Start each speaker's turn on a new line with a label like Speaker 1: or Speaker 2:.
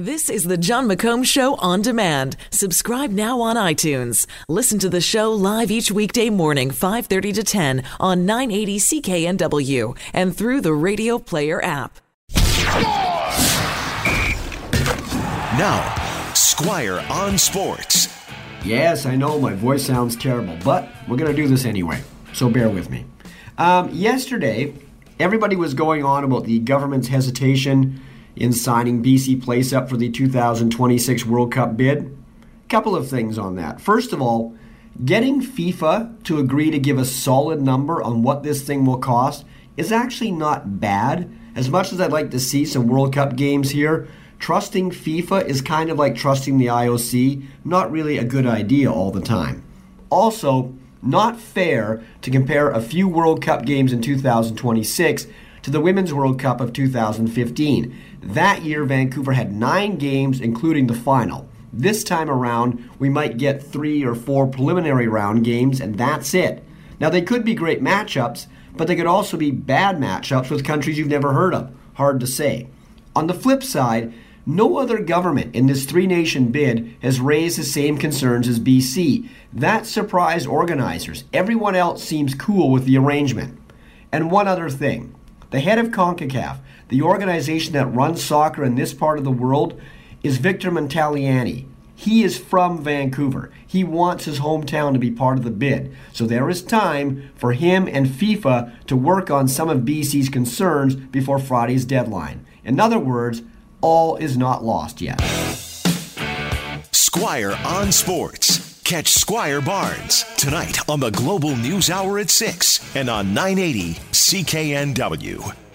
Speaker 1: This is the Jon McComb Show on demand. Subscribe now on iTunes. Listen to the show live each weekday morning, 5:30 to 10 on 980 CKNW and through the Radio Player app.
Speaker 2: Now, Squire on Sports.
Speaker 3: Yes, I know my voice sounds terrible, but we're going to do this anyway, so bear with me. Um, yesterday, everybody was going on about the government's hesitation in signing BC Place up for the 2026 World Cup bid. Couple of things on that. First of all, getting FIFA to agree to give a solid number on what this thing will cost is actually not bad. As much as I'd like to see some World Cup games here, trusting FIFA is kind of like trusting the IOC, not really a good idea all the time. Also, not fair to compare a few World Cup games in 2026 to the Women's World Cup of 2015. That year, Vancouver had nine games, including the final. This time around, we might get three or four preliminary round games, and that's it. Now, they could be great matchups, but they could also be bad matchups with countries you've never heard of. Hard to say. On the flip side, no other government in this three nation bid has raised the same concerns as BC. That surprised organizers. Everyone else seems cool with the arrangement. And one other thing the head of CONCACAF, the organization that runs soccer in this part of the world, is Victor Montagliani. He is from Vancouver. He wants his hometown to be part of the bid. So there is time for him and FIFA to work on some of BC's concerns before Friday's deadline. In other words, all is not lost yet.
Speaker 2: Squire on Sports. Catch Squire Barnes tonight on the Global News Hour at 6 and on 980 CKNW.